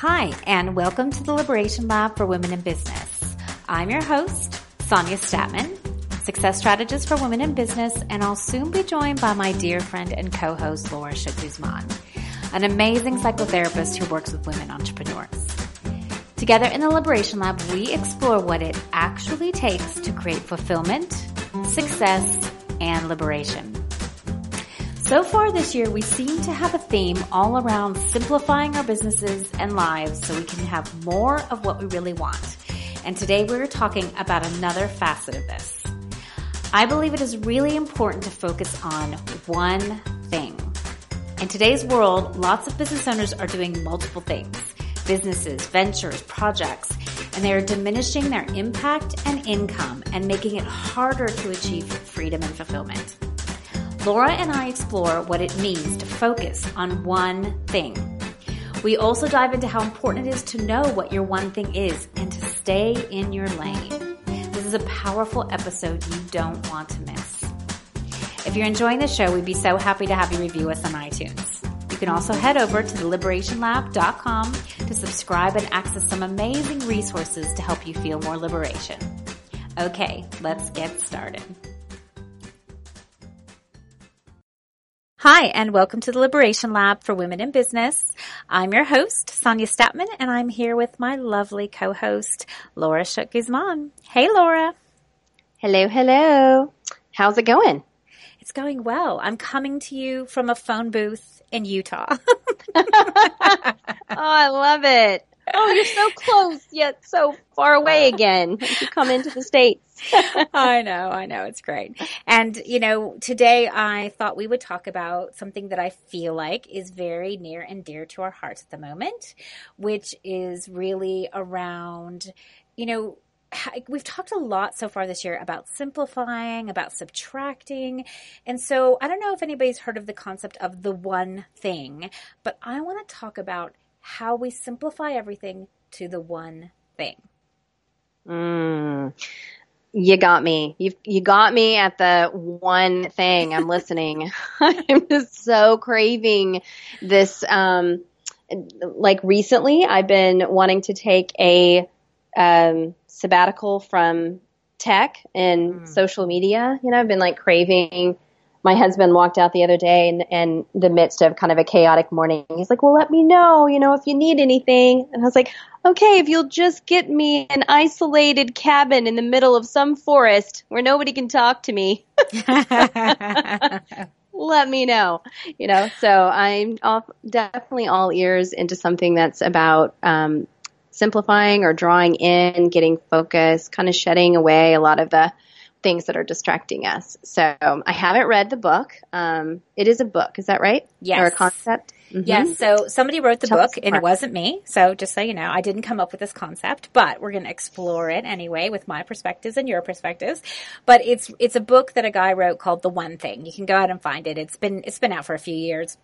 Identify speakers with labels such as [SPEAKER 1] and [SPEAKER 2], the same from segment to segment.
[SPEAKER 1] Hi, and welcome to the Liberation Lab for Women in Business. I'm your host, Sonia Statman, success strategist for women in business, and I'll soon be joined by my dear friend and co-host Laura Shook Guzman, an amazing psychotherapist who works with women entrepreneurs. Together in the Liberation Lab, we explore what it actually takes to create fulfillment, success, and liberation. So far this year, we seem to have a theme all around simplifying our businesses and lives so we can have more of what we really want. And today we're talking about another facet of this. I believe it is really important to focus on one thing. In today's world, lots of business owners are doing multiple things. Businesses, ventures, projects, and they are diminishing their impact and income and making it harder to achieve freedom and fulfillment. Laura and I explore what it means to focus on one thing. We also dive into how important it is to know what your one thing is and to stay in your lane. This is a powerful episode you don't want to miss. If you're enjoying the show, we'd be so happy to have you review us on iTunes. You can also head over to theliberationlab.com to subscribe and access some amazing resources to help you feel more liberation. Okay, let's get started. Hi, and welcome to the Liberation Lab for Women in Business. I'm your host, Sonia Statman, and I'm here with my lovely co-host, Laura Shook Guzman. Hey, Laura.
[SPEAKER 2] Hello, hello. How's it going?
[SPEAKER 1] It's going well. I'm coming to you from a phone booth in Utah.
[SPEAKER 2] oh, I love it. Oh, you're so close yet so far away uh. again. You come into the States.
[SPEAKER 1] I know, I know. It's great. And, you know, today I thought we would talk about something that I feel like is very near and dear to our hearts at the moment, which is really around, you know, we've talked a lot so far this year about simplifying, about subtracting. And so I don't know if anybody's heard of the concept of the one thing, but I want to talk about how we simplify everything to the one thing.
[SPEAKER 2] Mm, you got me. You you got me at the one thing. I'm listening. I'm just so craving this. Um, like recently, I've been wanting to take a um, sabbatical from tech and mm. social media. You know, I've been like craving my husband walked out the other day and in the midst of kind of a chaotic morning. He's like, well, let me know, you know, if you need anything. And I was like, okay, if you'll just get me an isolated cabin in the middle of some forest where nobody can talk to me. let me know, you know, so I'm off, definitely all ears into something that's about, um, simplifying or drawing in, getting focus, kind of shedding away a lot of the, things that are distracting us. So um, I haven't read the book. Um, it is a book, is that right?
[SPEAKER 1] Yes.
[SPEAKER 2] Or a concept?
[SPEAKER 1] Mm-hmm. Yes. So somebody wrote the Tell book and it wasn't me. So just so you know, I didn't come up with this concept, but we're going to explore it anyway with my perspectives and your perspectives. But it's, it's a book that a guy wrote called The One Thing. You can go out and find it. It's been, it's been out for a few years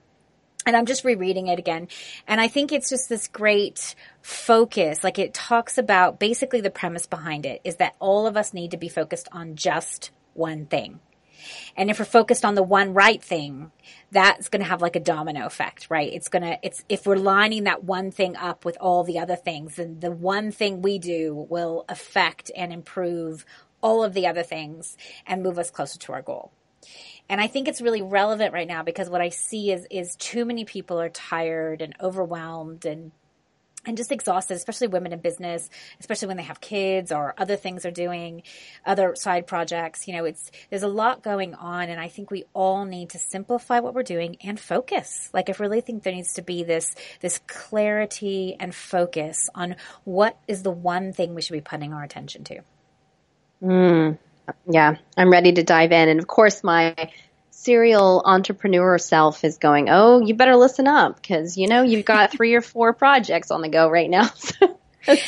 [SPEAKER 1] and I'm just rereading it again. And I think it's just this great focus. Like it talks about basically the premise behind it is that all of us need to be focused on just one thing. And if we're focused on the one right thing, that's going to have like a domino effect, right? It's going to, it's, if we're lining that one thing up with all the other things, then the one thing we do will affect and improve all of the other things and move us closer to our goal. And I think it's really relevant right now because what I see is is too many people are tired and overwhelmed and and just exhausted, especially women in business, especially when they have kids or other things they're doing, other side projects. You know, it's there's a lot going on, and I think we all need to simplify what we're doing and focus. Like, I really think there needs to be this this clarity and focus on what is the one thing we should be putting our attention to.
[SPEAKER 2] Mm, yeah, I'm ready to dive in. And of course, my serial entrepreneur self is going, Oh, you better listen up because, you know, you've got three or four projects on the go right now. Let's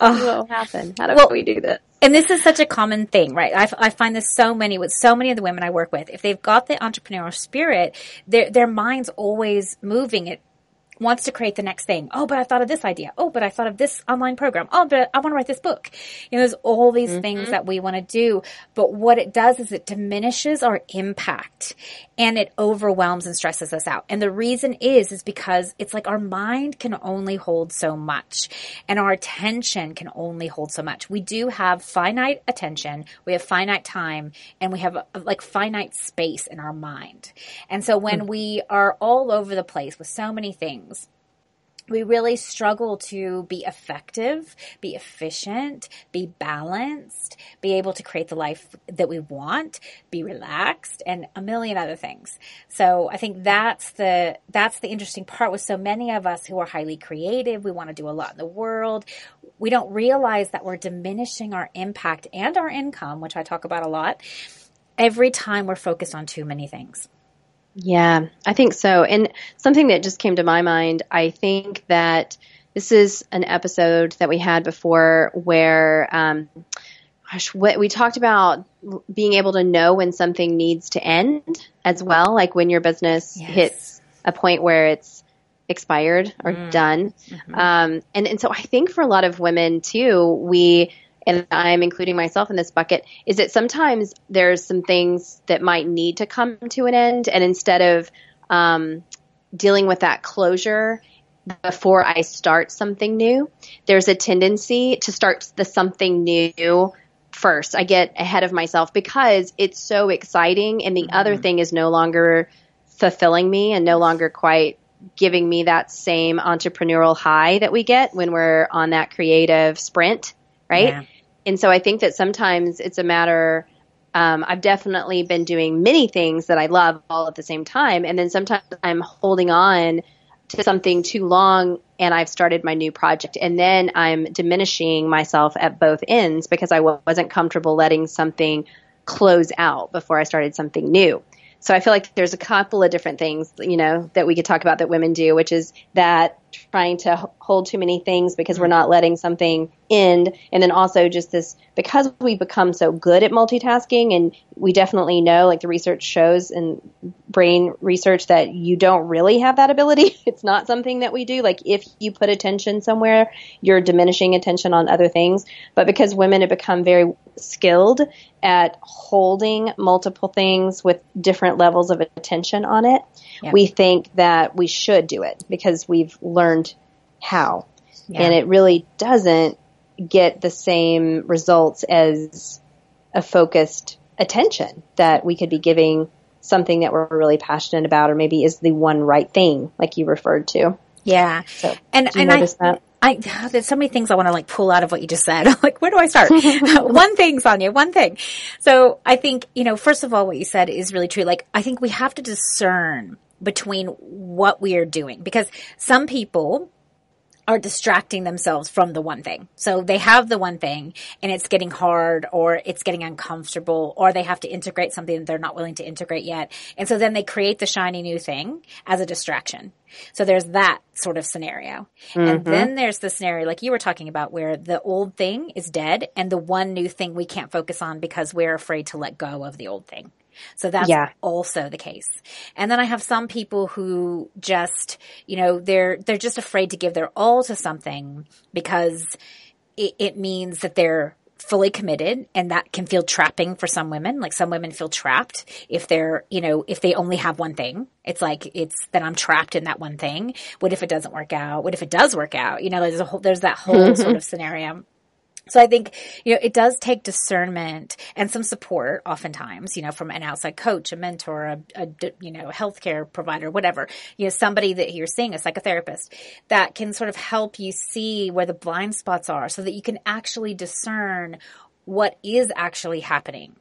[SPEAKER 2] oh. what will happen. How do well, we do this?
[SPEAKER 1] And this is such a common thing, right? I, I, find this so many with so many of the women I work with. If they've got the entrepreneurial spirit, their their mind's always moving at wants to create the next thing. Oh, but I thought of this idea. Oh, but I thought of this online program. Oh, but I want to write this book. You know, there's all these mm-hmm. things that we want to do. But what it does is it diminishes our impact and it overwhelms and stresses us out. And the reason is, is because it's like our mind can only hold so much and our attention can only hold so much. We do have finite attention. We have finite time and we have like finite space in our mind. And so when mm-hmm. we are all over the place with so many things, we really struggle to be effective, be efficient, be balanced, be able to create the life that we want, be relaxed, and a million other things. So I think that's the that's the interesting part with so many of us who are highly creative. We want to do a lot in the world. We don't realize that we're diminishing our impact and our income, which I talk about a lot, every time we're focused on too many things.
[SPEAKER 2] Yeah, I think so. And something that just came to my mind, I think that this is an episode that we had before where, um, gosh, what we talked about being able to know when something needs to end as well, like when your business yes. hits a point where it's expired or mm. done. Mm-hmm. Um, and, and so I think for a lot of women too, we, and I'm including myself in this bucket, is that sometimes there's some things that might need to come to an end. And instead of um, dealing with that closure before I start something new, there's a tendency to start the something new first. I get ahead of myself because it's so exciting. And the mm-hmm. other thing is no longer fulfilling me and no longer quite giving me that same entrepreneurial high that we get when we're on that creative sprint right? Yeah. And so I think that sometimes it's a matter. Um, I've definitely been doing many things that I love all at the same time, and then sometimes I'm holding on to something too long and I've started my new project and then I'm diminishing myself at both ends because I wasn't comfortable letting something close out before I started something new. So I feel like there's a couple of different things, you know, that we could talk about that women do, which is that trying to hold too many things because we're not letting something end. And then also just this, because we've become so good at multitasking and we definitely know, like the research shows and brain research that you don't really have that ability. It's not something that we do. Like if you put attention somewhere, you're diminishing attention on other things. But because women have become very skilled at holding multiple things with different levels of attention on it, yeah. we think that we should do it because we've learned how. Yeah. And it really doesn't get the same results as a focused attention that we could be giving something that we're really passionate about or maybe is the one right thing like you referred to.
[SPEAKER 1] Yeah. So, and, and I, that? I, oh, there's so many things I want to like pull out of what you just said. like, where do I start? one thing, Sonia, one thing. So I think, you know, first of all, what you said is really true. Like, I think we have to discern between what we are doing because some people are distracting themselves from the one thing. So they have the one thing and it's getting hard or it's getting uncomfortable or they have to integrate something that they're not willing to integrate yet. And so then they create the shiny new thing as a distraction. So there's that sort of scenario. Mm-hmm. And then there's the scenario like you were talking about where the old thing is dead and the one new thing we can't focus on because we're afraid to let go of the old thing. So that's yeah. also the case. And then I have some people who just, you know, they're, they're just afraid to give their all to something because it, it means that they're fully committed and that can feel trapping for some women. Like some women feel trapped if they're, you know, if they only have one thing. It's like, it's that I'm trapped in that one thing. What if it doesn't work out? What if it does work out? You know, there's a whole, there's that whole mm-hmm. sort of scenario. So I think, you know, it does take discernment and some support oftentimes, you know, from an outside coach, a mentor, a, a you know, healthcare provider, whatever, you know, somebody that you're seeing, a psychotherapist that can sort of help you see where the blind spots are so that you can actually discern what is actually happening.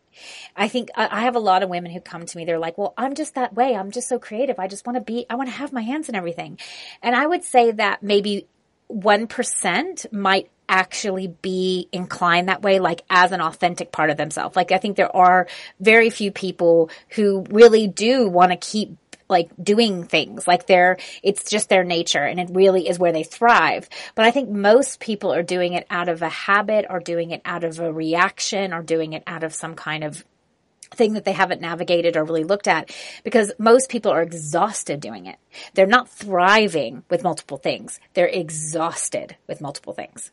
[SPEAKER 1] I think I have a lot of women who come to me. They're like, well, I'm just that way. I'm just so creative. I just want to be, I want to have my hands in everything. And I would say that maybe 1% might actually be inclined that way, like as an authentic part of themselves. Like I think there are very few people who really do want to keep like doing things like they're it's just their nature and it really is where they thrive but i think most people are doing it out of a habit or doing it out of a reaction or doing it out of some kind of thing that they haven't navigated or really looked at because most people are exhausted doing it. They're not thriving with multiple things. They're exhausted with multiple things.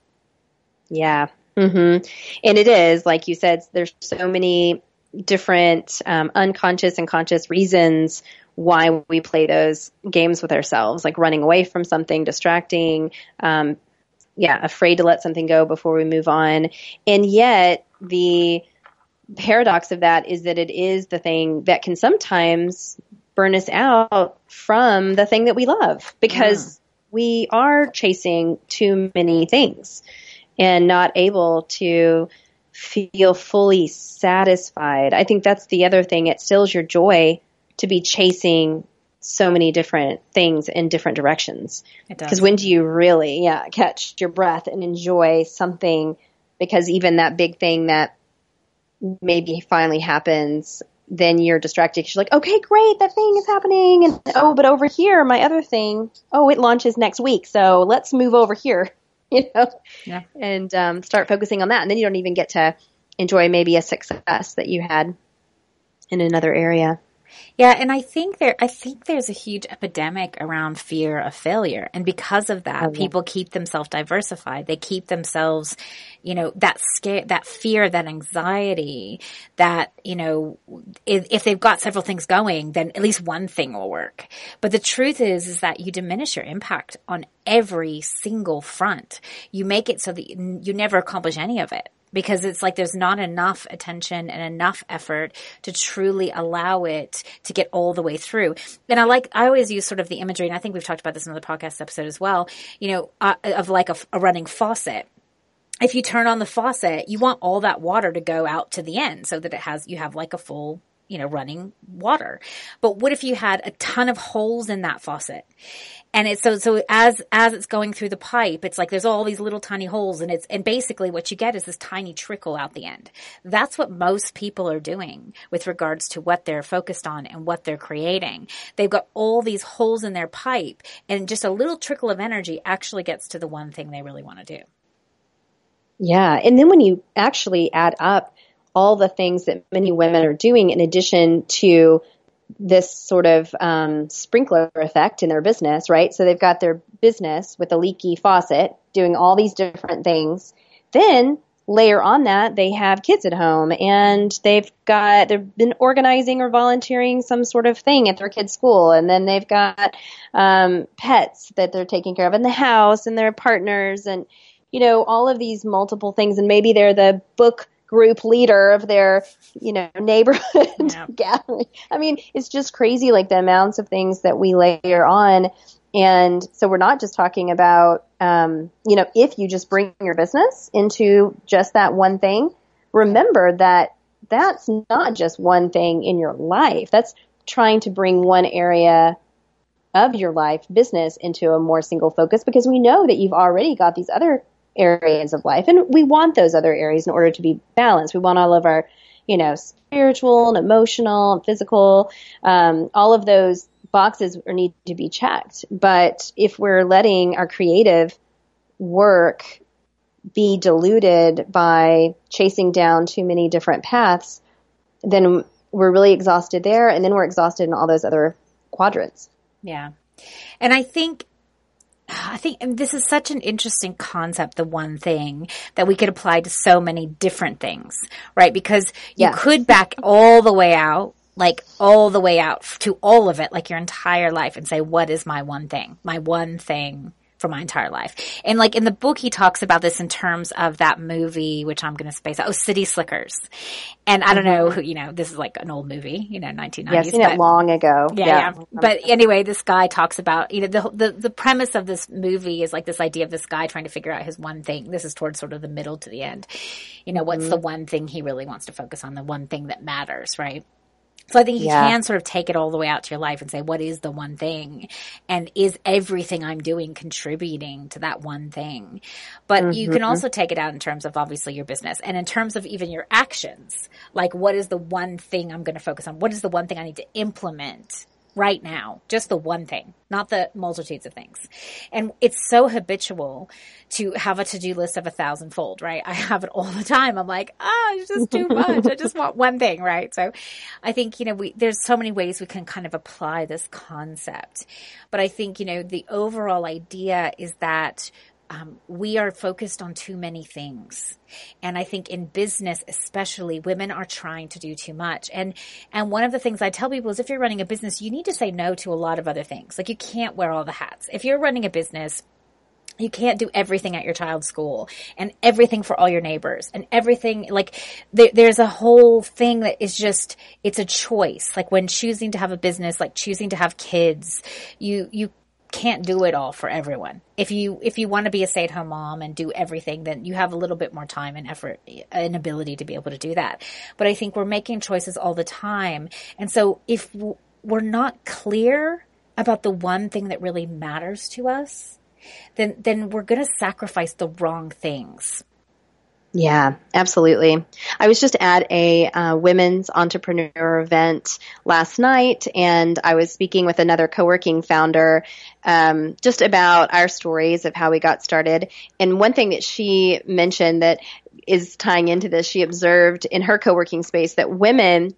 [SPEAKER 2] Yeah. Mm-hmm. And it is, like you said, there's so many different um, unconscious and conscious reasons why we play those games with ourselves, like running away from something, distracting, um, yeah, afraid to let something go before we move on. And yet, the paradox of that is that it is the thing that can sometimes burn us out from the thing that we love because we are chasing too many things and not able to feel fully satisfied. I think that's the other thing. It stills your joy to be chasing so many different things in different directions. Because when do you really, yeah, catch your breath and enjoy something? Because even that big thing that maybe finally happens, then you're distracted you're like, okay, great, that thing is happening. And oh, but over here, my other thing, oh, it launches next week. So let's move over here, you know,
[SPEAKER 1] Yeah.
[SPEAKER 2] and um, start focusing on that. And then you don't even get to enjoy maybe a success that you had in another area.
[SPEAKER 1] Yeah, and I think there I think there's a huge epidemic around fear of failure. And because of that,
[SPEAKER 2] Oh, yeah.
[SPEAKER 1] people keep themselves diversified. They keep themselves, you know, that scare that fear, that anxiety, that, you know, if, if they've got several things going, then at least one thing will work. But the truth is is that you diminish your impact on every single front. You make it so that you you never accomplish any of it because it's like there's not enough attention and enough effort to truly allow it to get all the way through. And I like, I always use sort of the imagery, and I think we've talked about this in another podcast episode as well, you know, uh, of like a, a running faucet if you turn on the faucet, you want all that water to go out to the end so that it has, you have like a full, you know, running water. But what if you had a ton of holes in that faucet? And it's so, so as, as it's going through the pipe, it's like there's all these little tiny holes and it's, and basically what you get is this tiny trickle out the end. That's what most people are doing with regards to what they're focused on and what they're creating. They've got all these holes in their pipe and just a little trickle of energy actually gets to the one thing they really want to do.
[SPEAKER 2] Yeah. And then when you actually add up all the things that many women are doing in addition to this sort of um, sprinkler effect in their business, right? So they've got their business with a leaky faucet doing all these different things. Then layer on that, they have kids at home and they've got, they've been organizing or volunteering some sort of thing at their kid's school. And then they've got um, pets that they're taking care of in the house and their partners and, you know, all of these multiple things. And maybe they're the book group leader of their, you know, neighborhood
[SPEAKER 1] Yeah.
[SPEAKER 2] gathering. I mean, it's just crazy, like the amounts of things that we layer on. And so we're not just talking about, um, you know, if you just bring your business into just that one thing, remember that that's not just one thing in your life. That's trying to bring one area of your life, business, into a more single focus because we know that you've already got these other areas of life and we want those other areas in order to be balanced. We want all of our, you know, spiritual and emotional and physical, um, all of those boxes need to be checked. But if we're letting our creative work be diluted by chasing down too many different paths, then we're really exhausted there and then we're exhausted in all those other quadrants.
[SPEAKER 1] Yeah. And I think I think this is such an interesting concept, the one thing that we could apply to so many different things, right? Because you
[SPEAKER 2] Yeah.
[SPEAKER 1] could back all the way out, like all the way out to all of it, like your entire life and say, what is my one thing? My one thing for my entire life. And like in the book, he talks about this in terms of that movie, which I'm going to space out. Oh, City Slickers. And I don't mm-hmm. know who, you know, this is like an old movie, you know, 1990s.
[SPEAKER 2] Yeah, I've seen
[SPEAKER 1] but-
[SPEAKER 2] it long ago.
[SPEAKER 1] yeah, yeah. But anyway, this guy talks about you know the, the the premise of this movie is like this idea of this guy trying to figure out his one thing. This is towards sort of the middle to the end. You know, what's the mm-hmm. one thing he really wants to focus on? The one thing that matters, right? So I think you
[SPEAKER 2] Yeah.
[SPEAKER 1] can sort of take it all the way out to your life and say, what is the one thing? And is everything I'm doing contributing to that one thing? But you can mm-hmm. also take it out in terms of obviously your business and in terms of even your actions. Like what is the one thing I'm going to focus on? What is the one thing I need to implement right now, just the one thing, not the multitudes of things. And it's so habitual to have a to-do list of a thousandfold, right? I have it all the time. I'm like, oh, it's just too much. I just want one thing, right? So I think, you know, we, there's so many ways we can kind of apply this concept. But I think, you know, the overall idea is that um, we are focused on too many things. And I think in business, especially, women are trying to do too much. And, and one of the things I tell people is if you're running a business, you need to say no to a lot of other things. Like you can't wear all the hats. If you're running a business, you can't do everything at your child's school and everything for all your neighbors and everything like there, there's a whole thing that is just it's a choice like when choosing to have a business like choosing to have kids you you can't do it all for everyone. If you if you want to be a stay-at-home mom and do everything, then you have a little bit more time and effort and ability to be able to do that. But I think we're making choices all the time. And so if we're not clear about the one thing that really matters to us, then then we're going to sacrifice the wrong things.
[SPEAKER 2] Yeah, absolutely. I was just at a uh, women's entrepreneur event last night, and I was speaking with another co-working founder um, just about our stories of how we got started. And one thing that she mentioned that is tying into this, she observed in her co-working space that women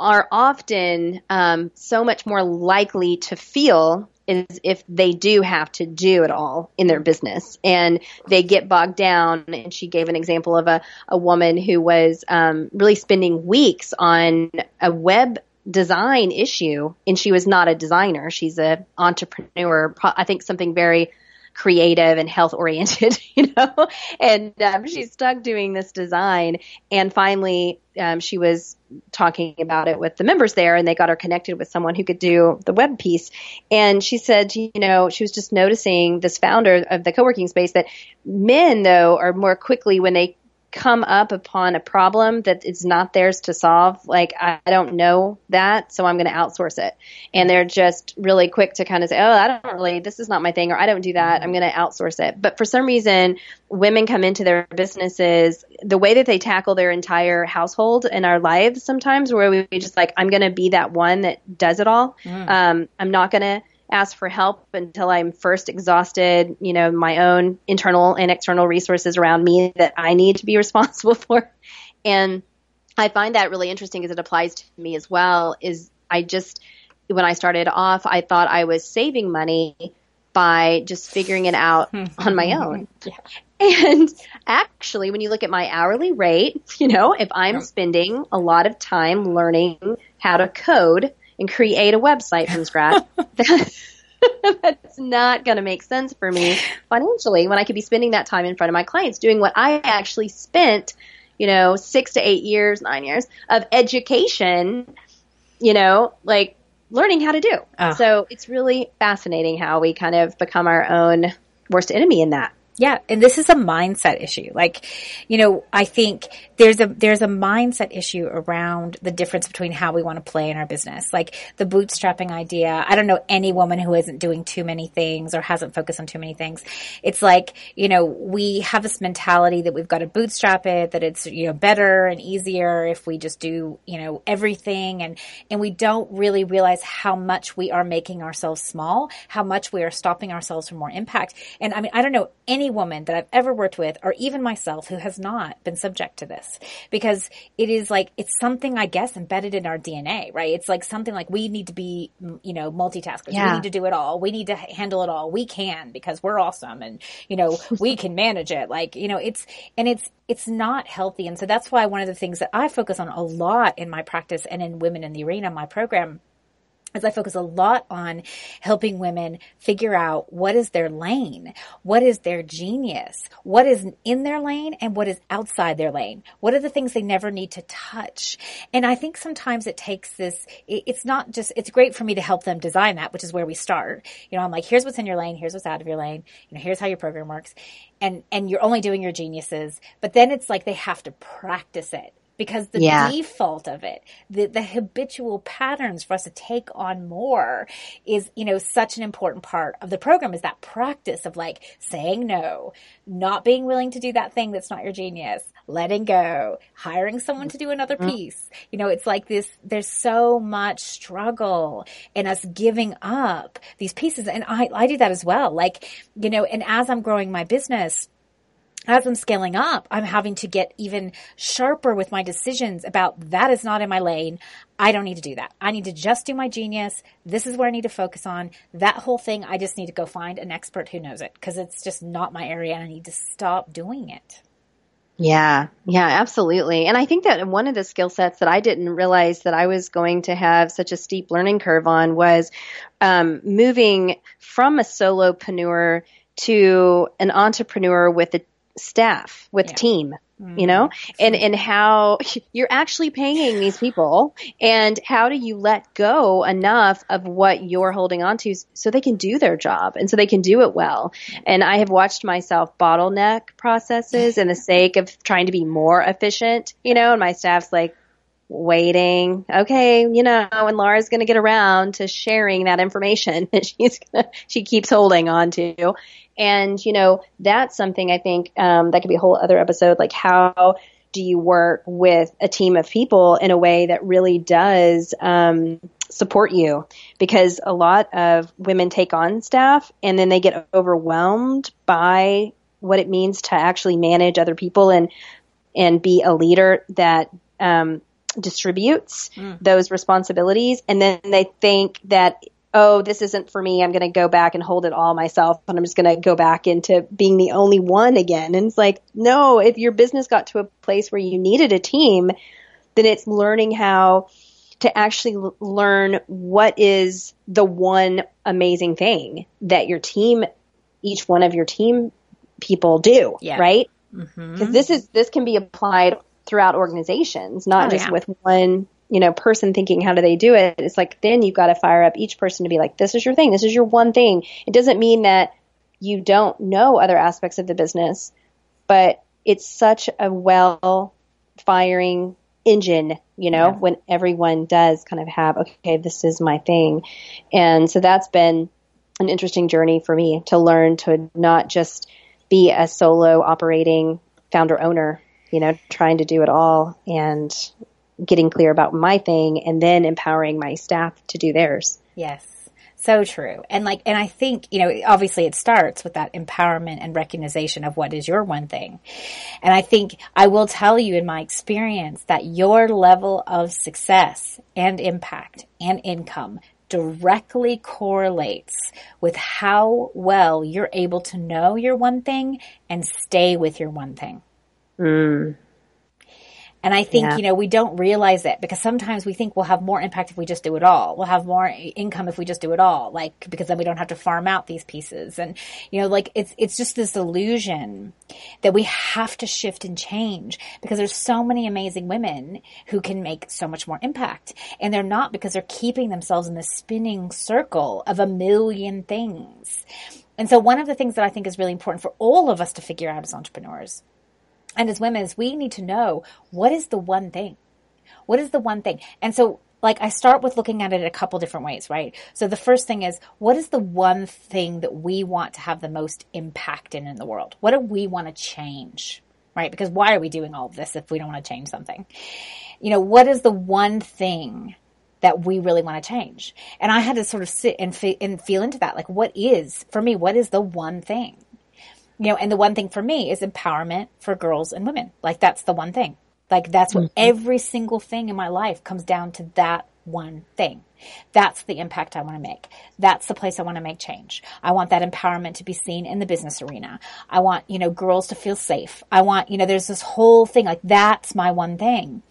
[SPEAKER 2] are often um, so much more likely to feel is if they do have to do it all in their business and they get bogged down. And she gave an example of a, a woman who was um, really spending weeks on a web design issue and she was not a designer. She's an entrepreneur. I think something very creative and health oriented, you know, and um, she's stuck doing this design. And finally, um, she was talking about it with the members there and they got her connected with someone who could do the web piece. And she said, you know, she was just noticing this founder of the co-working space that men though are more quickly when they come up upon a problem that is not theirs to solve, like I don't know that, so I'm going to outsource it. And they're just really quick to kind of say, "Oh, I don't really, this is not my thing," or "I don't do that. I'm going to outsource it." But for some reason, women come into their businesses the way that they tackle their entire household and our lives sometimes, where we just like, "I'm going to be that one that does it all." Mm. Um, I'm not going to ask for help until I'm first exhausted, you know, my own internal and external resources around me that I need to be responsible for. And I find that really interesting because it applies to me as well is I just when I started off, I thought I was saving money by just figuring it out hmm. on my own. Yeah. And actually, when you look at my hourly rate, you know, if I'm spending a lot of time learning how to code, and create a website from scratch. that's not going to make sense for me financially when I could be spending that time in front of my clients doing what I actually spent, you know, six to eight years, nine years of education, you know, like learning how to do. Oh. So it's really fascinating how we kind of become our own worst enemy in that.
[SPEAKER 1] Yeah, and this is a mindset issue. Like, you know, I think there's a there's a mindset issue around the difference between how we want to play in our business. Like the bootstrapping idea. I don't know any woman who isn't doing too many things or hasn't focused on too many things. It's like, you know, we have this mentality that we've got to bootstrap it, that it's, you know, better and easier if we just do, you know, everything and and we don't really realize how much we are making ourselves small, how much we are stopping ourselves from more impact. And I mean, I don't know any any woman that I've ever worked with, or even myself, who has not been subject to this, because it is like it's something I guess embedded in our DNA, right? It's like something like we need to be, you know, multitaskers. Yeah. We need to do it all. We need to handle it all. We can because we're awesome, and you know we can manage it. Like you know, it's and it's it's not healthy, and so that's why one of the things that I focus on a lot in my practice and in Women in the Arena, my program as I focus a lot on helping women figure out what is their lane, what is their genius, what is in their lane and what is outside their lane. What are the things they never need to touch? And I think sometimes it takes this, it's not just, it's great for me to help them design that, which is where we start. You know, I'm like, here's what's in your lane, here's what's out of your lane, you know, here's how your program works. And, and you're only doing your geniuses, but then it's like they have to practice it because the yeah. default of it, the, the habitual patterns for us to take on more is, you know, such an important part of the program is that practice of like saying no, not being willing to do that thing that's not your genius, letting go, hiring someone to do another mm-hmm. piece. You know, it's like this, there's so much struggle in us giving up these pieces. And I, I do that as well. Like, you know, and as I'm growing my business, as I'm scaling up, I'm having to get even sharper with my decisions about that is not in my lane. I don't need to do that. I need to just do my genius. This is where I need to focus on. That whole thing, I just need to go find an expert who knows it because it's just not my area and I need to stop doing it.
[SPEAKER 2] Yeah, yeah, absolutely. And I think that one of the skill sets that I didn't realize that I was going to have such a steep learning curve on was um, moving from a solopreneur to an entrepreneur with a staff with yeah. team mm-hmm. you know? And and how you're actually paying these people and how do you let go enough of what you're holding on to so they can do their job and so they can do it well? And i have watched myself bottleneck processes in the sake of trying to be more efficient you know? And my staff's like waiting. Okay, you know, and Laura's going to get around to sharing that information that she's gonna, she keeps holding on to. And, you know, that's something I think um, that could be a whole other episode. Like, how do you work with a team of people in a way that really does um, support you? Because a lot of women take on staff and then they get overwhelmed by what it means to actually manage other people and and be a leader that um, distributes mm. those responsibilities and then they think that oh, this isn't for me. I'm going to go back and hold it all myself and I'm just going to go back into being the only one again. And it's like, no, if your business got to a place where you needed a team, then it's learning how to actually l- learn what is the one amazing thing that your team, each one of your team people do, yeah. right? Because mm-hmm. this is, this can be applied throughout organizations, not oh, just yeah. with one you know, person thinking, how do they do it? It's like, then you've got to fire up each person to be like, this is your thing. This is your one thing. It doesn't mean that you don't know other aspects of the business, but it's such a well firing engine, you know, yeah. when everyone does kind of have, okay, this is my thing. And so that's been an interesting journey for me to learn to not just be a solo operating founder owner, you know, trying to do it all and getting clear about my thing and then empowering my staff to do theirs.
[SPEAKER 1] Yes. So true. And like, and I think, you know, obviously it starts with that empowerment and recognition of what is your one thing. And I think I will tell you in my experience that your level of success and impact and income directly correlates with how well you're able to know your one thing and stay with your one thing.
[SPEAKER 2] Mm,
[SPEAKER 1] and I think, yeah. you know, we don't realize it because sometimes we think we'll have more impact if we just do it all. We'll have more income if we just do it all, like, because then we don't have to farm out these pieces. And, you know, like it's, it's just this illusion that we have to shift and change because there's so many amazing women who can make so much more impact. And they're not because they're keeping themselves in the spinning circle of a million things. And so one of the things that I think is really important for all of us to figure out as entrepreneurs and as women, we need to know what is the one thing? What is the one thing? And so like I start with looking at it a couple different ways, right? So the first thing is what is the one thing that we want to have the most impact in in the world? What do we want to change? Right? Because why are we doing all of this if we don't want to change something? You know, what is the one thing that we really want to change? And I had to sort of sit and, and feel into that. Like, what is, for me, what is the one thing? You know, and the one thing for me is empowerment for girls and women. Like that's the one thing. Like that's what mm-hmm. every single thing in my life comes down to that one thing. That's the impact I want to make. That's the place I want to make change. I want that empowerment to be seen in the business arena. I want, you know, girls to feel safe. I want, you know, there's this whole thing like that's my one thing.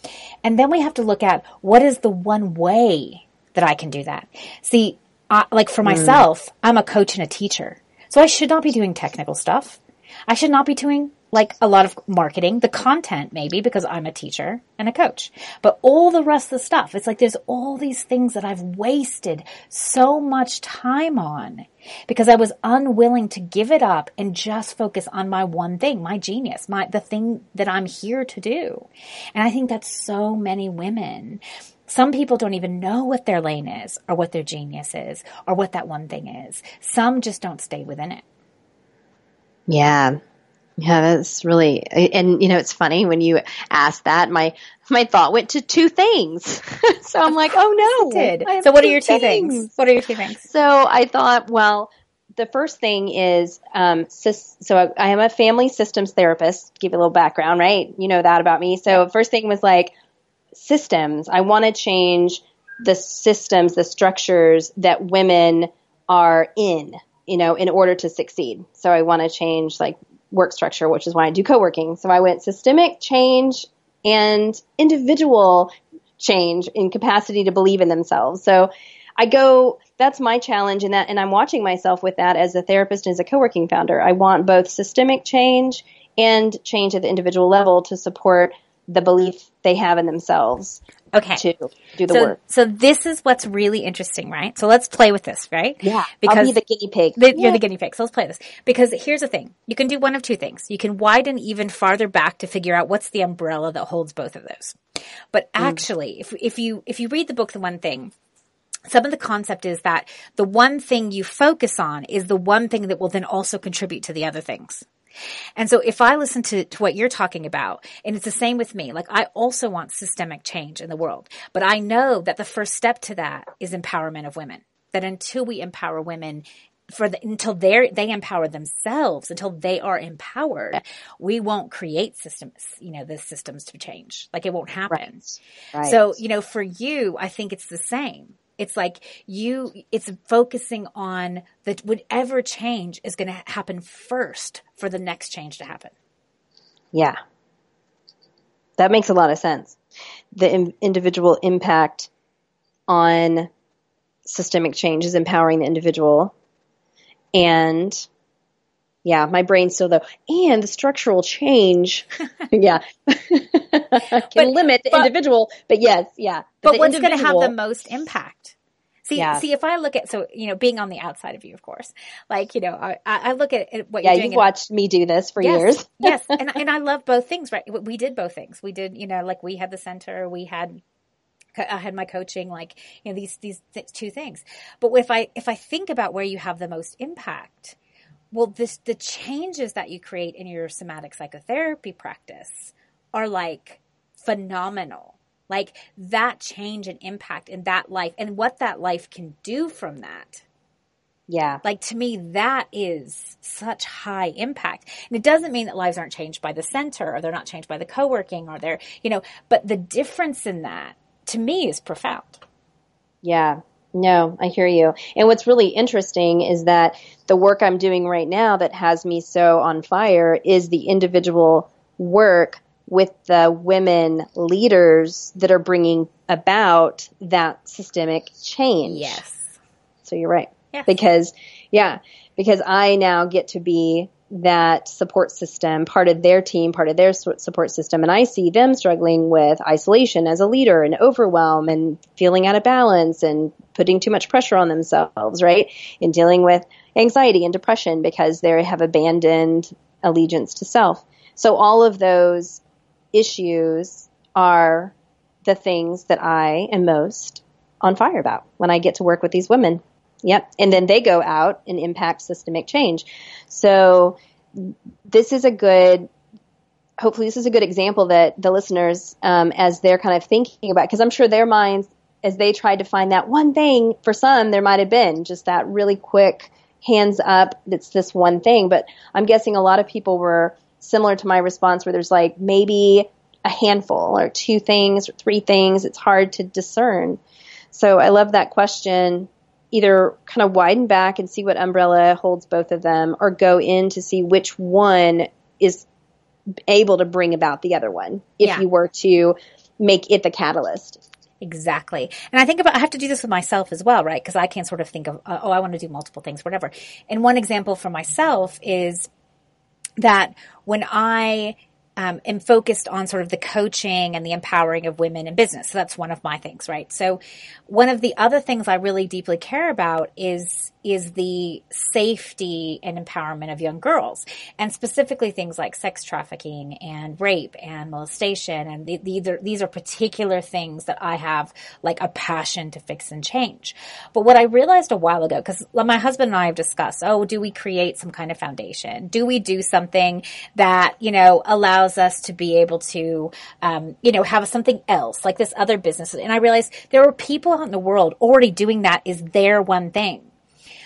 [SPEAKER 1] And then we have to look at what is the one way that I can do that. See, I, like for mm. myself, mm. I'm a coach and a teacher. So I should not be doing technical stuff. I should not be doing like a lot of marketing, the content maybe because I'm a teacher and a coach, but all the rest of the stuff, it's like there's all these things that I've wasted so much time on because I was unwilling to give it up and just focus on my one thing, my genius, my, the thing that I'm here to do. And I think that's so many women. Some people don't even know what their lane is or what their genius is or what that one thing is. Some just don't stay within it.
[SPEAKER 2] Yeah. Yeah, that's really, and you know, it's funny when you ask that, my, my thought went to two things. so I'm like, oh no.
[SPEAKER 1] Did. So what are your two things? things? What are your two things?
[SPEAKER 2] So I thought, well, the first thing is, um, so I, I am a family systems therapist. Give you a little background, right? You know that about me. So first thing was like systems. I want to change the systems, the structures that women are in, you know, in order to succeed. So I want to change like work structure, which is why I do co-working. So I went systemic change and individual change in capacity to believe in themselves. So I go, that's my challenge in that, and I'm watching myself with that as a therapist and as a co-working founder. I want both systemic change and change at the individual level to support the belief they have in themselves
[SPEAKER 1] okay.
[SPEAKER 2] to do the
[SPEAKER 1] so,
[SPEAKER 2] work.
[SPEAKER 1] So this is what's really interesting, right? So let's play with this, right?
[SPEAKER 2] Yeah. Because I'll be the guinea pig.
[SPEAKER 1] The, you're the guinea pig. So let's play this. Because here's the thing. You can do one of two things. You can widen even farther back to figure out what's the umbrella that holds both of those. But mm. actually, mm. if, if you, if you read the book, The One Thing, some of the concept is that the one thing you focus on is the one thing that will then also contribute to the other things. And so if I listen to, to what you're talking about, and it's the same with me, like I also want systemic change in the world, but I know that the first step to that is empowerment of women. That until we empower women, for the, until they they empower themselves, until they are empowered, we won't create systems, you know, the systems to change. Like it won't happen. Right. Right. So, you know, for you, I think it's the same. It's like you, it's focusing on that whatever change is going to happen first for the next change to happen.
[SPEAKER 2] Yeah. That makes a lot of sense. The in- individual impact on systemic change is empowering the individual. And yeah, my brain still though, and the structural change, yeah, can but, limit the but, individual. But yes, yeah.
[SPEAKER 1] But, but what's going to have the most impact? See, yeah. see, if I look at so you know, being on the outside of you, of course, like you know, I, I look at, at what
[SPEAKER 2] yeah,
[SPEAKER 1] you're doing.
[SPEAKER 2] Yeah, you've watched me do this for
[SPEAKER 1] yes,
[SPEAKER 2] years.
[SPEAKER 1] yes, and and I love both things. Right, we did both things. We did, you know, like we had the center, we had I had my coaching, like you know these these th- two things. But if I if I think about where you have the most impact, well, this the changes that you create in your somatic psychotherapy practice are like phenomenal. Like that change and impact in that life and what that life can do from that.
[SPEAKER 2] Yeah.
[SPEAKER 1] Like to me, that is such high impact. And it doesn't mean that lives aren't changed by the center or they're not changed by the co-working or they're, you know, but the difference in that to me is profound.
[SPEAKER 2] Yeah. No, I hear you. And what's really interesting is that the work I'm doing right now that has me so on fire is the individual work with the women leaders that are bringing about that systemic change.
[SPEAKER 1] Yes.
[SPEAKER 2] So you're right. Yes. Because, yeah, because I now get to be that support system, part of their team, part of their support system. And I see them struggling with isolation as a leader and overwhelm and feeling out of balance and putting too much pressure on themselves, right? And dealing with anxiety and depression because they have abandoned allegiance to self. So all of those issues are the things that I am most on fire about when I get to work with these women. Yep. And then they go out and impact systemic change. So this is a good, hopefully this is a good example that the listeners, um, as they're kind of thinking about, because I'm sure their minds, as they tried to find that one thing, for some, there might have been just that really quick hands up, it's this one thing. But I'm guessing a lot of people were similar to my response where there's like maybe a handful or two things or three things. It's hard to discern. So I love that question. Either kind of widen back and see what umbrella holds both of them or go in to see which one is able to bring about the other one if yeah. you were to make it the catalyst.
[SPEAKER 1] Exactly. And I think about, I have to do this with myself as well, right? Because I can't sort of think of, uh, oh, I want to do multiple things, whatever. And one example for myself is that when I um, am focused on sort of the coaching and the empowering of women in business. So that's one of my things, right? So one of the other things I really deeply care about is is the safety and empowerment of young girls, and specifically things like sex trafficking and rape and molestation. And the, these are these are particular things that I have like a passion to fix and change. But what I realized a while ago, because my husband and I have discussed, oh, do we create some kind of foundation? Do we do something that you know allows us to be able to um, you know have something else like this other business? And I realized there are people out in the world already doing that is their one thing.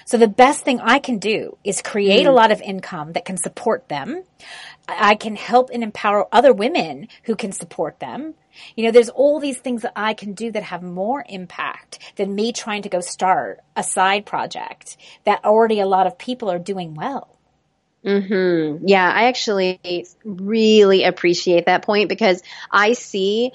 [SPEAKER 1] So the best thing I can do is create mm. a lot of income that can support them. I can help and empower other women who can support them. You know, there's all these things that I can do that have more impact than me trying to go start a side project that already a lot of people are doing well.
[SPEAKER 2] Mhm. Yeah, I actually really appreciate that point because I see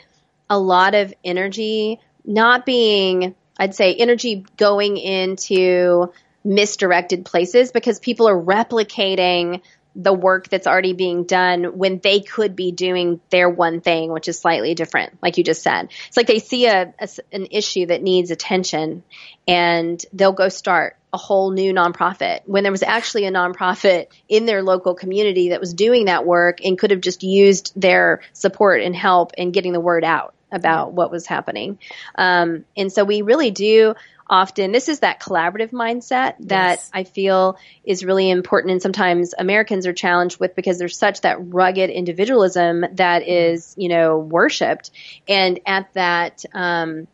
[SPEAKER 2] a lot of energy not being I'd say energy going into misdirected places because people are replicating the work that's already being done when they could be doing their one thing, which is slightly different, like you just said. It's like they see a, a, an issue that needs attention and they'll go start a whole new nonprofit when there was actually a nonprofit in their local community that was doing that work and could have just used their support and help in getting the word out about what was happening. Um, and so we really do often this is that collaborative mindset that yes. I feel is really important and sometimes Americans are challenged with because there's such that rugged individualism that is, you know, worshipped and at that um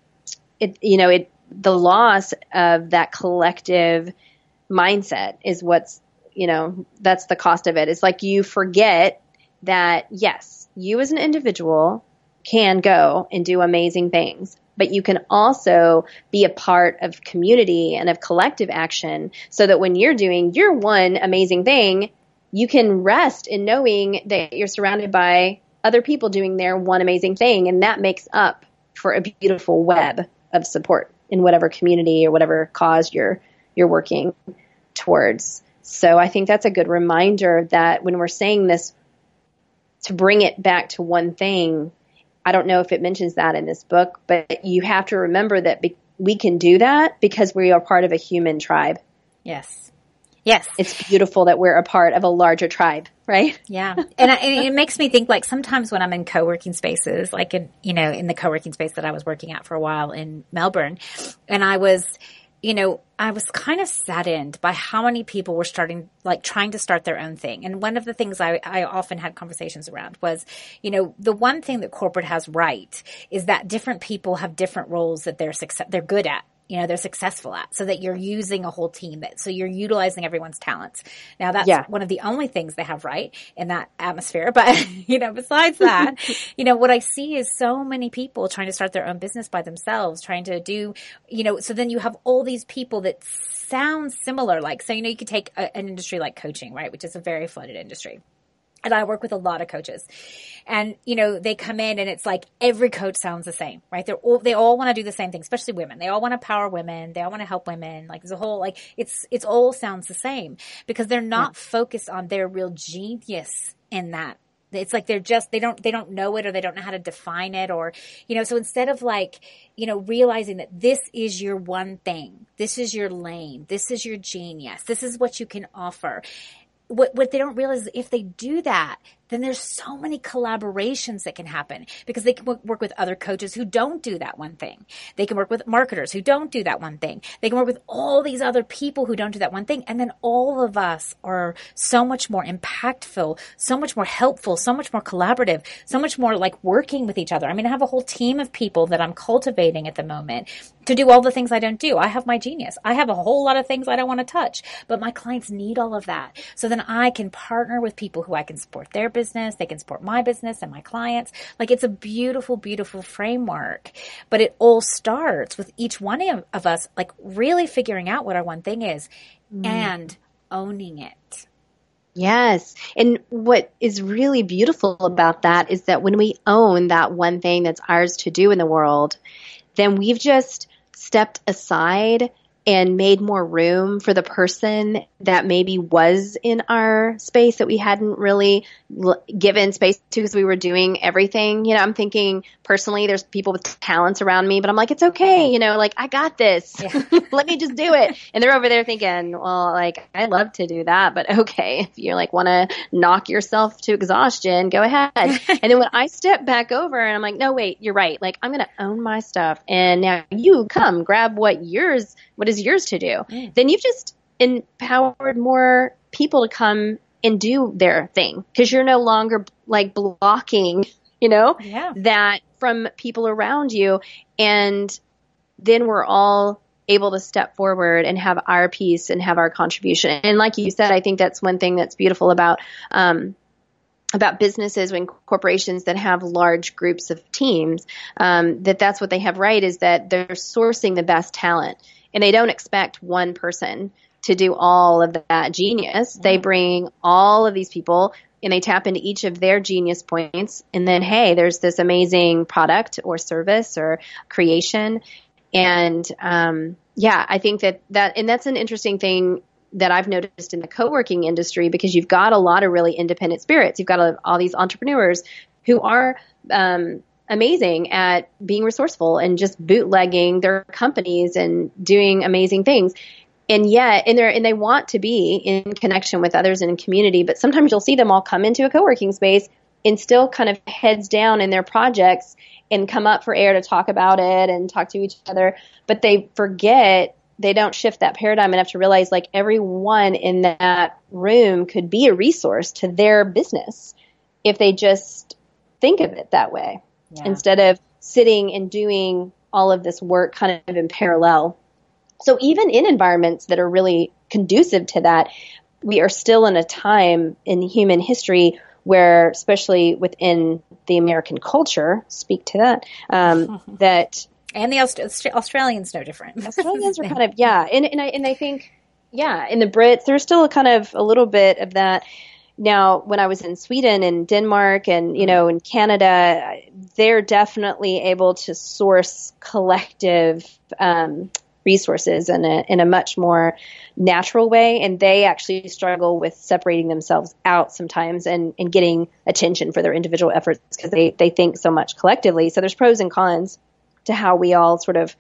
[SPEAKER 2] it you know, it the loss of that collective mindset is what's, you know, that's the cost of it. It's like you forget that yes, you as an individual can go and do amazing things but you can also be a part of community and of collective action so that when you're doing your one amazing thing, you can rest in knowing that you're surrounded by other people doing their one amazing thing. And that makes up for a beautiful web of support in whatever community or whatever cause you're, you're working towards. So I think that's a good reminder that when we're saying this, to bring it back to one thing, I don't know if it mentions that in this book, but you have to remember that be- we can do that because we are part of a human tribe.
[SPEAKER 1] Yes. Yes.
[SPEAKER 2] It's beautiful that we're a part of a larger tribe, right?
[SPEAKER 1] Yeah. And, I, and, it makes me think like sometimes when I'm in co-working spaces, like in, you know, in the co-working space that I was working at for a while in Melbourne, and I was, you know, I was kind of saddened by how many people were starting, like trying to start their own thing. And one of the things I, I often had conversations around was, you know, the one thing that corporate has right is that different people have different roles that they're success, they're good at you know, they're successful at so that you're using a whole team that, so you're utilizing everyone's talents. Now that's yeah. one of the only things they have right in that atmosphere. But, you know, besides that, you know, what I see is so many people trying to start their own business by themselves, trying to do, you know, so then you have all these people that sound similar. Like, so, you know, you could take a, an industry like coaching, right? Which is a very flooded industry and I work with a lot of coaches and, you know, they come in and it's like every coach sounds the same, right? They're all, they all want to do the same thing, especially women. They all want to power women. They all want to help women. Like there's a whole, like it's, it's all sounds the same because they're not yeah. focused on their real genius in that. It's like they're just, they don't, they don't know it or they don't know how to define it or, you know, so instead of like, you know, realizing that this is your one thing, this is your lane, this is your genius, this is what you can offer what, what they don't realize is if they do that, then there's so many collaborations that can happen because they can work with other coaches who don't do that one thing. They can work with marketers who don't do that one thing. They can work with all these other people who don't do that one thing. And then all of us are so much more impactful, so much more helpful, so much more collaborative, so much more like working with each other. I mean, I have a whole team of people that I'm cultivating at the moment to do all the things I don't do. I have my genius. I have a whole lot of things I don't want to touch, but my clients need all of that. So then I can partner with people who I can support their business. They can support my business and my clients. Like it's a beautiful, beautiful framework, but it all starts with each one of us, like really figuring out what our one thing is mm. and owning it.
[SPEAKER 2] Yes. And what is really beautiful about that is that when we own that one thing that's ours to do in the world, then we've just stepped aside and made more room for the person that maybe was in our space that we hadn't really l- given space to because we were doing everything. You know, I'm thinking personally, there's people with talents around me, but I'm like, it's okay. You know, like I got this. Yeah. Let me just do it. And they're over there thinking, well, like I love to do that, but okay, if you like want to knock yourself to exhaustion, go ahead. and then when I step back over and I'm like, no, wait, you're right. Like I'm going to own my stuff. And now you come grab what yours what is yours to do? Mm. Then you've just empowered more people to come and do their thing because you're no longer like blocking, you know,
[SPEAKER 1] yeah.
[SPEAKER 2] that from people around you. And then we're all able to step forward and have our piece and have our contribution. And like you said, I think that's one thing that's beautiful about, um, about businesses and corporations that have large groups of teams, um, that that's what they have right is that they're sourcing the best talent and they don't expect one person to do all of that genius. They bring all of these people and they tap into each of their genius points. And then, hey, there's this amazing product or service or creation. And, um, yeah, I think that that, and that's an interesting thing that I've noticed in the co-working industry because you've got a lot of really independent spirits. You've got a, all these entrepreneurs who are, um, amazing at being resourceful and just bootlegging their companies and doing amazing things. And yet, and they and they want to be in connection with others in community, but sometimes you'll see them all come into a co-working space and still kind of heads down in their projects and come up for air to talk about it and talk to each other, but they forget they don't shift that paradigm enough to realize like everyone in that room could be a resource to their business if they just think of it that way yeah. instead of sitting and doing all of this work kind of in parallel. So even in environments that are really conducive to that, we are still in a time in human history where, especially within the American culture, speak to that, um, that
[SPEAKER 1] and the Aust- Australians no different.
[SPEAKER 2] Australians are kind of yeah, and and I and I think yeah, in the Brits there's still a kind of a little bit of that now, when I was in Sweden and Denmark and, you know, in Canada, they're definitely able to source collective, um, resources in a, in a much more natural way. And they actually struggle with separating themselves out sometimes and, and getting attention for their individual efforts because they, they think so much collectively. So there's pros and cons to how we all sort of,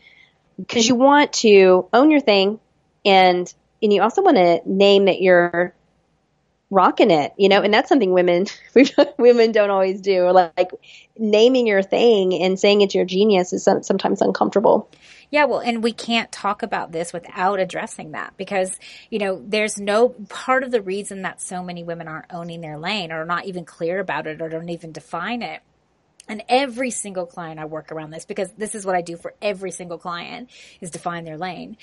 [SPEAKER 2] because you want to own your thing and, and you also want to name that you're rocking it, you know, and that's something women women don't always do. Like naming your thing and saying it's your genius is sometimes uncomfortable.
[SPEAKER 1] Yeah, well, and we can't talk about this without addressing that because, you know, there's no part of the reason that so many women aren't owning their lane or not even clear about it or don't even define it and every single client I work around this because this is what I do for every single client is define their lane.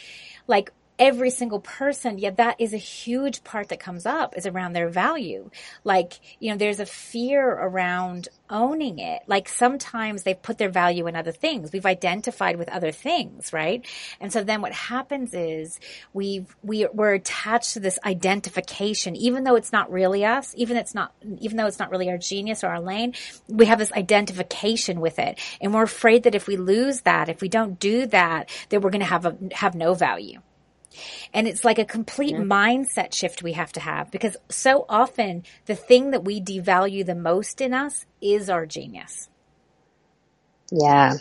[SPEAKER 1] Like every single person, yeah, that is a huge part that comes up is around their value. Like, you know, there's a fear around owning it. Like sometimes they've put their value in other things. We've identified with other things, right? And so then what happens is we've, we, we're attached to this identification, even though it's not really us, even it's not, even though it's not really our genius or our lane, we have this identification with it. And we're afraid that if we lose that, if we don't do that, that we're going to have a, have no value. And it's like a complete yeah. mindset shift we have to have because so often the thing that we devalue the most in us is our genius.
[SPEAKER 2] Yeah.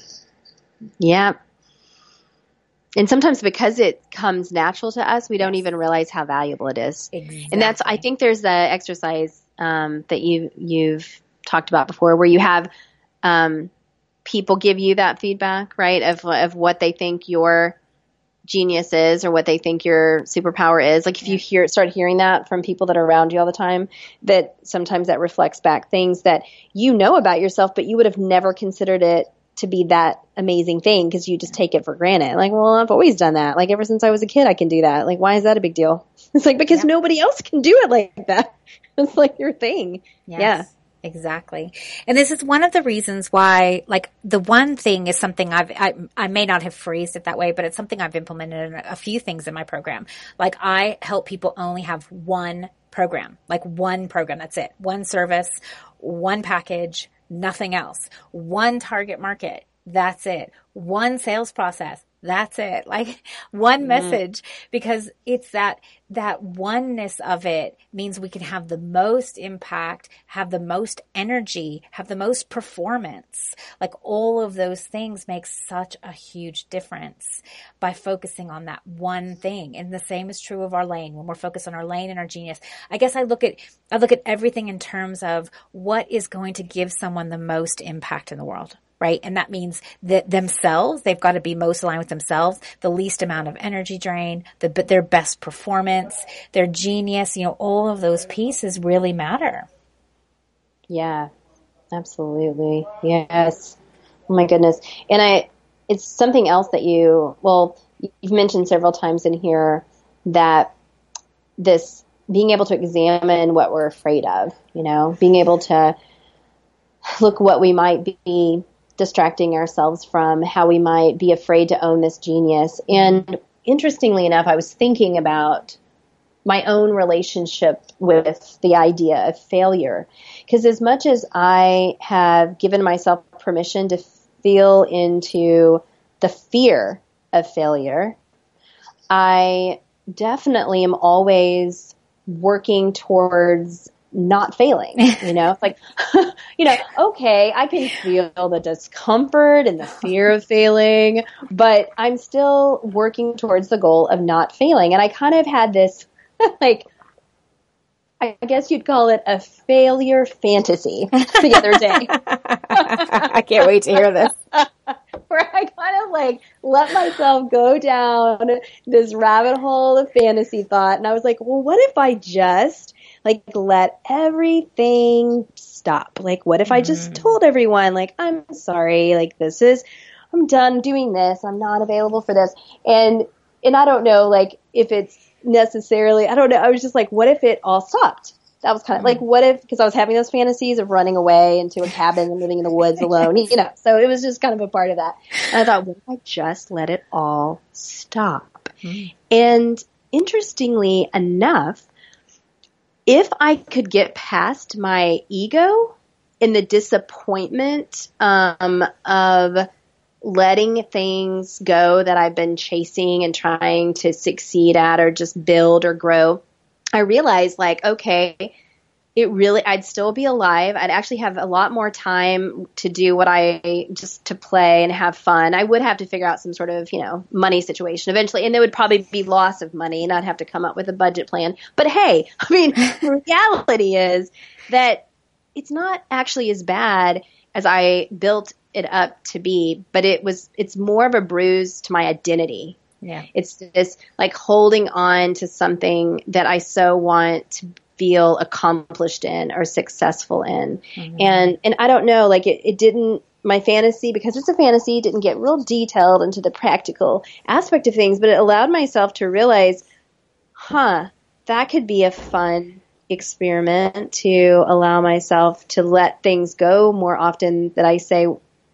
[SPEAKER 2] Yeah. And sometimes because it comes natural to us, we don't even realize how valuable it is.
[SPEAKER 1] Exactly.
[SPEAKER 2] And that's, I think there's the exercise, um, that you, you've talked about before where you have, um, people give you that feedback, right? Of, of what they think your genius is or what they think your superpower is. Like if you hear start hearing that from people that are around you all the time, that sometimes that reflects back things that you know about yourself, but you would have never considered it to be that amazing thing because you just take it for granted. Like, well, I've always done that. Like ever since I was a kid, I can do that. Like, why is that a big deal? It's like because nobody else can do it like that. It's like your thing. Yes. Yeah.
[SPEAKER 1] Exactly. And this is one of the reasons why, like, the one thing is something I've, I, I may not have phrased it that way, but it's something I've implemented in a few things in my program. Like, I help people only have one program, like one program. That's it. One service, one package, nothing else. One target market. That's it. One sales process. That's it. Like one mm-hmm. message because it's that, that oneness of it means we can have the most impact, have the most energy, have the most performance. Like all of those things make such a huge difference by focusing on that one thing. And the same is true of our lane when we're focused on our lane and our genius. I guess I look at, I look at everything in terms of what is going to give someone the most impact in the world right? And that means that themselves, they've got to be most aligned with themselves, the least amount of energy drain, the, their best performance, their genius, you know, all of those pieces really matter.
[SPEAKER 2] Yeah, absolutely. Yes. Oh my goodness. And I, it's something else that you, well, you've mentioned several times in here that this being able to examine what we're afraid of, you know, being able to look what we might be distracting ourselves from, how we might be afraid to own this genius. And interestingly enough, I was thinking about my own relationship with the idea of failure. Because as much as I have given myself permission to feel into the fear of failure, I definitely am always working towards not failing. You know, it's like, you know, okay, I can feel the discomfort and the fear of failing, but I'm still working towards the goal of not failing. And I kind of had this, like, I guess you'd call it a failure fantasy the other day.
[SPEAKER 1] I can't wait to hear this.
[SPEAKER 2] Where I kind of like let myself go down this rabbit hole of fantasy thought. And I was like, well, what if I just like let everything stop. Like what if I just mm. told everyone like I'm sorry, like this is I'm done doing this. I'm not available for this. And and I don't know like if it's necessarily I don't know. I was just like what if it all stopped? That was kind of like, what if, because I was having those fantasies of running away into a cabin and living in the woods alone, you know, so it was just kind of a part of that. And I thought, what if I just let it all stop? Mm. And interestingly enough, if I could get past my ego and the disappointment um, of letting things go that I've been chasing and trying to succeed at or just build or grow, I realized like, okay, it really I'd still be alive. I'd actually have a lot more time to do what I just to play and have fun. I would have to figure out some sort of, you know, money situation eventually and there would probably be loss of money and I'd have to come up with a budget plan. But hey, I mean, reality is that it's not actually as bad as I built it up to be, but it was it's more of a bruise to my identity.
[SPEAKER 1] Yeah.
[SPEAKER 2] It's this like holding on to something that I so want to feel accomplished in or successful in. Mm-hmm. And and I don't know, like it, it didn't my fantasy because it's a fantasy didn't get real detailed into the practical aspect of things, but it allowed myself to realize, huh, that could be a fun experiment to allow myself to let things go more often that I say,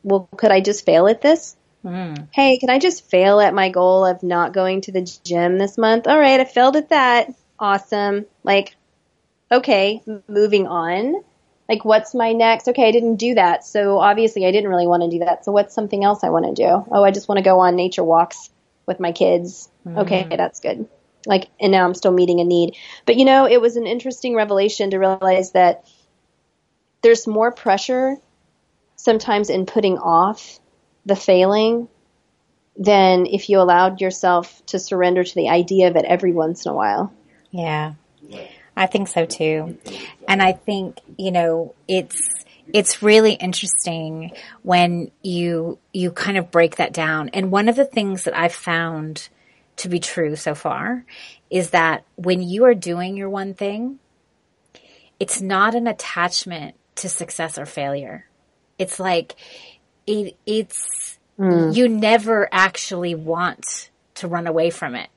[SPEAKER 2] well, could I just fail at this? Mm. Hey, can I just fail at my goal of not going to the gym this month? All right, I failed at that. Awesome. Like, okay, moving on. Like, what's my next? Okay, I didn't do that. So obviously I didn't really want to do that. So what's something else I want to do? Oh, I just want to go on nature walks with my kids. Mm-hmm. Okay, that's good. Like, and now I'm still meeting a need. But you know, it was an interesting revelation to realize that there's more pressure sometimes in putting off the failing than if you allowed yourself to surrender to the idea of it every once in a while.
[SPEAKER 1] Yeah. I think so too. And I think, you know, it's, it's really interesting when you, you kind of break that down. And one of the things that I've found to be true so far is that when you are doing your one thing, it's not an attachment to success or failure. It's like, it, it's, mm. you never actually want to run away from it.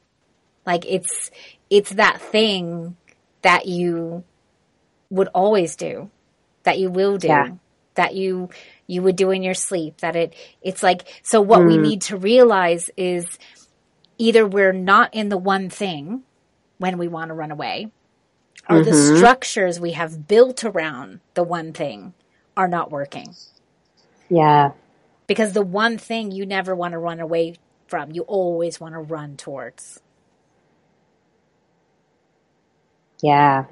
[SPEAKER 1] Like it's, it's that thing that you would always do, that you will do, yeah. that you you would do in your sleep. That it it's like so. What mm. we need to realize is either we're not in the one thing when we want to run away, or mm-hmm. the structures we have built around the one thing are not working.
[SPEAKER 2] Yeah.
[SPEAKER 1] Because the one thing you never want to run away from, you always want to run towards.
[SPEAKER 2] Yeah.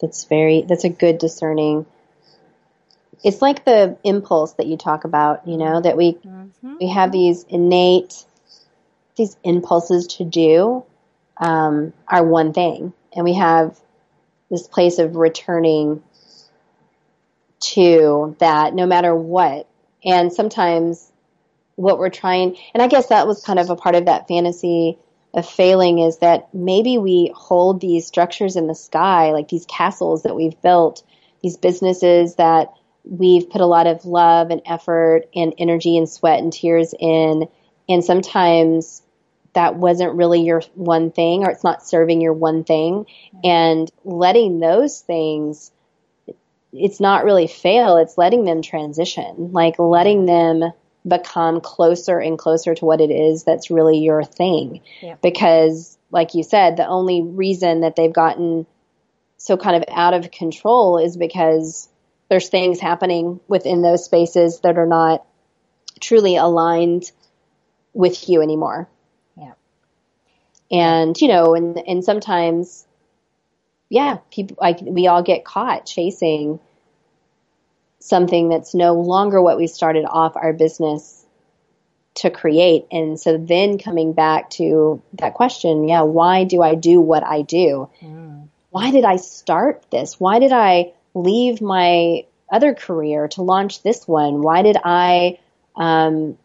[SPEAKER 2] That's very, that's a good discerning. It's like the impulse that you talk about, you know, that we, mm-hmm. we have these innate, these impulses to do, um, our one thing. And we have this place of returning to that no matter what. And sometimes what we're trying, and I guess that was kind of a part of that fantasy of failing is that maybe we hold these structures in the sky, like these castles that we've built, these businesses that we've put a lot of love and effort and energy and sweat and tears in. And sometimes that wasn't really your one thing or it's not serving your one thing. And letting those things, it's not really fail, it's letting them transition, like letting them become closer and closer to what it is that's really your thing. Yeah. Because, like you said, the only reason that they've gotten so kind of out of control is because there's things happening within those spaces that are not truly aligned with you anymore.
[SPEAKER 1] Yeah.
[SPEAKER 2] And, you know, and, and sometimes, yeah, people, like, we all get caught chasing something that's no longer what we started off our business to create. And so then coming back to that question, yeah, why do I do what I do? Mm. Why did I start this? Why did I leave my other career to launch this one? Why did I, um,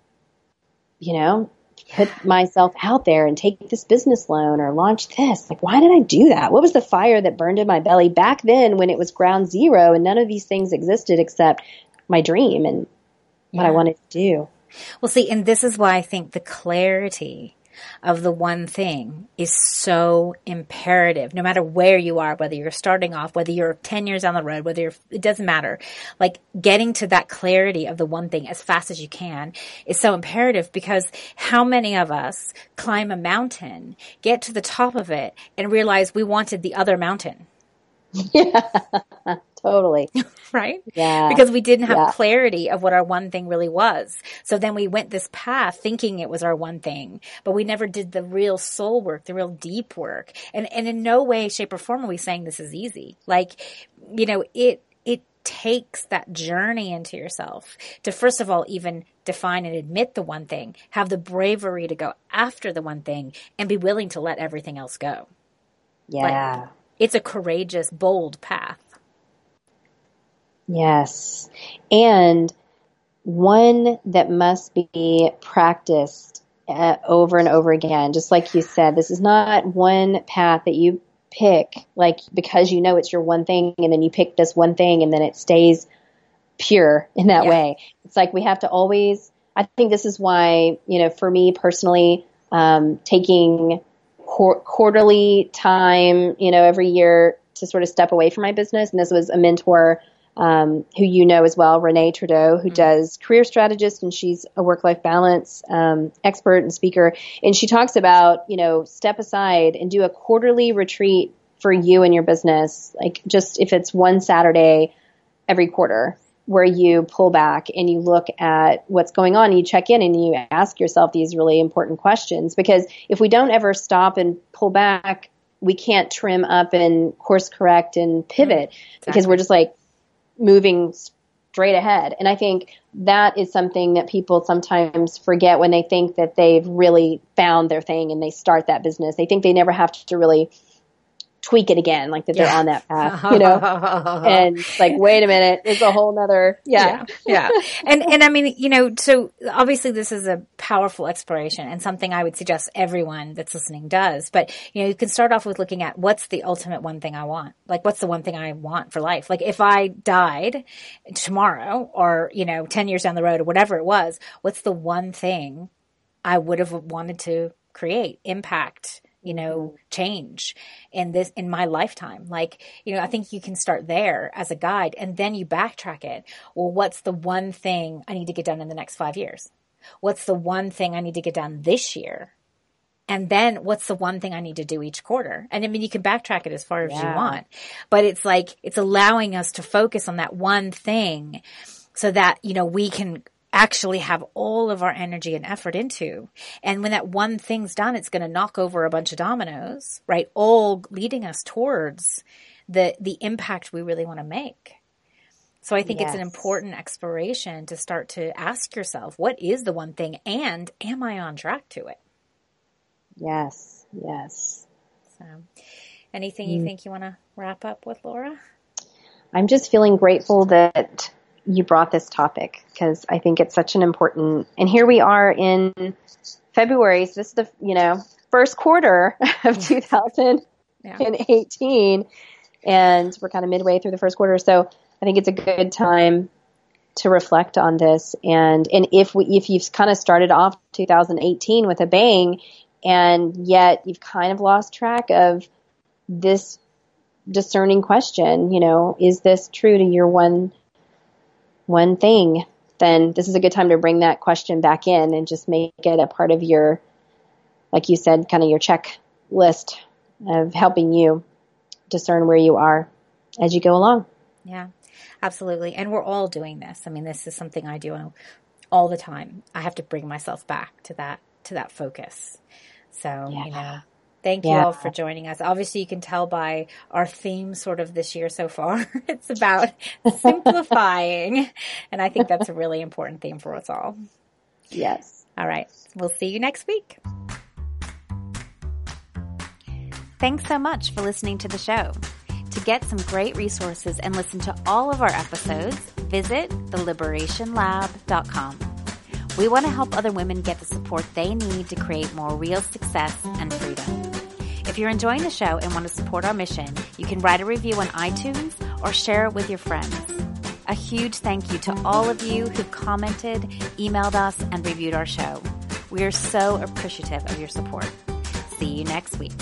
[SPEAKER 2] you know, put myself out there and take this business loan or launch this. Like, why did I do that? What was the fire that burned in my belly back then when it was ground zero and none of these things existed except my dream and yeah. what I wanted to do?
[SPEAKER 1] Well, see, and this is why I think the clarity of the one thing is so imperative, no matter where you are, whether you're starting off, whether you're 10 years down the road, whether you're, it doesn't matter. Like getting to that clarity of the one thing as fast as you can is so imperative because how many of us climb a mountain, get to the top of it and realize we wanted the other mountain?
[SPEAKER 2] Yeah, totally.
[SPEAKER 1] right?
[SPEAKER 2] Yeah.
[SPEAKER 1] Because we didn't have yeah. clarity of what our one thing really was. So then we went this path thinking it was our one thing, but we never did the real soul work, the real deep work. And, and in no way, shape or form are we saying this is easy. Like, you know, it, it takes that journey into yourself to first of all even define and admit the one thing, have the bravery to go after the one thing and be willing to let everything else go.
[SPEAKER 2] Yeah.
[SPEAKER 1] Like, it's a courageous, bold path.
[SPEAKER 2] Yes. And one that must be practiced uh, over and over again. Just like you said, this is not one path that you pick, like because you know it's your one thing, and then you pick this one thing, and then it stays pure in that yeah. way. It's like we have to always. I think this is why you know, for me personally, um, taking qu- quarterly time, you know, every year to sort of step away from my business, and this was a mentor um, who you know as well, Renee Trudeau, who mm-hmm. does career strategist and she's a work life balance um, expert and speaker. And she talks about, you know, step aside and do a quarterly retreat for you and your business. Like just if it's one Saturday every quarter where you pull back and you look at what's going on and you check in and you ask yourself these really important questions. Because if we don't ever stop and pull back, we can't trim up and course correct and pivot exactly. because we're just like, moving straight ahead. And I think that is something that people sometimes forget when they think that they've really found their thing and they start that business. They think they never have to really tweak it again, like that yeah. they're on that path, you know? and like, wait a minute, it's a whole nother,
[SPEAKER 1] yeah. yeah. yeah. And, and I mean, you know, so obviously this is a powerful exploration and something I would suggest everyone that's listening does. But, you know, you can start off with looking at what's the ultimate one thing I want? Like, what's the one thing I want for life? Like, if I died tomorrow or, you know, 10 years down the road or whatever it was, what's the one thing I would have wanted to create, impact, you know, change in this, in my lifetime. Like, you know, I think you can start there as a guide and then you backtrack it. Well, what's the one thing I need to get done in the next five years? What's the one thing I need to get done this year? And then what's the one thing I need to do each quarter? And I mean, you can backtrack it as far as yeah. you want, but it's like, it's allowing us to focus on that one thing so that, you know, we can actually have all of our energy and effort into. And when that one thing's done, it's going to knock over a bunch of dominoes, right? All leading us towards the, the impact we really want to make. So I think yes. it's an important exploration to start to ask yourself, what is the one thing and am I on track to it?
[SPEAKER 2] Yes, yes.
[SPEAKER 1] So anything you mm. think you want to wrap up with, Laura?
[SPEAKER 2] I'm just feeling grateful that you brought this topic because I think it's such an important, and here we are in February. So this is the, you know, first quarter of 2018 yeah. and we're kind of midway through the first quarter. So I think it's a good time to reflect on this. And, and if we, if you've kind of started off 2018 with a bang and yet you've kind of lost track of this discerning question, you know, is this true to your one one thing? Then this is a good time to bring that question back in and just make it a part of your like you said, kind of your checklist of helping you discern where you are as you go along.
[SPEAKER 1] Yeah, absolutely. And we're all doing this. I mean, this is something I do all the time. I have to bring myself back to that to that focus. So, yeah. you know, Thank you all for joining us. Obviously, you can tell by our theme sort of this year so far. it's about simplifying. And I think that's a really important theme for us all.
[SPEAKER 2] Yes.
[SPEAKER 1] All right. We'll see you next week. Thanks so much for listening to the show. To get some great resources and listen to all of our episodes, visit theliberationlab.com. We want to help other women get the support they need to create more real success and freedom. If you're enjoying the show and want to support our mission, you can write a review on iTunes or share it with your friends. A huge thank you to all of you who've commented, emailed us, and reviewed our show. We are so appreciative of your support. See you next week.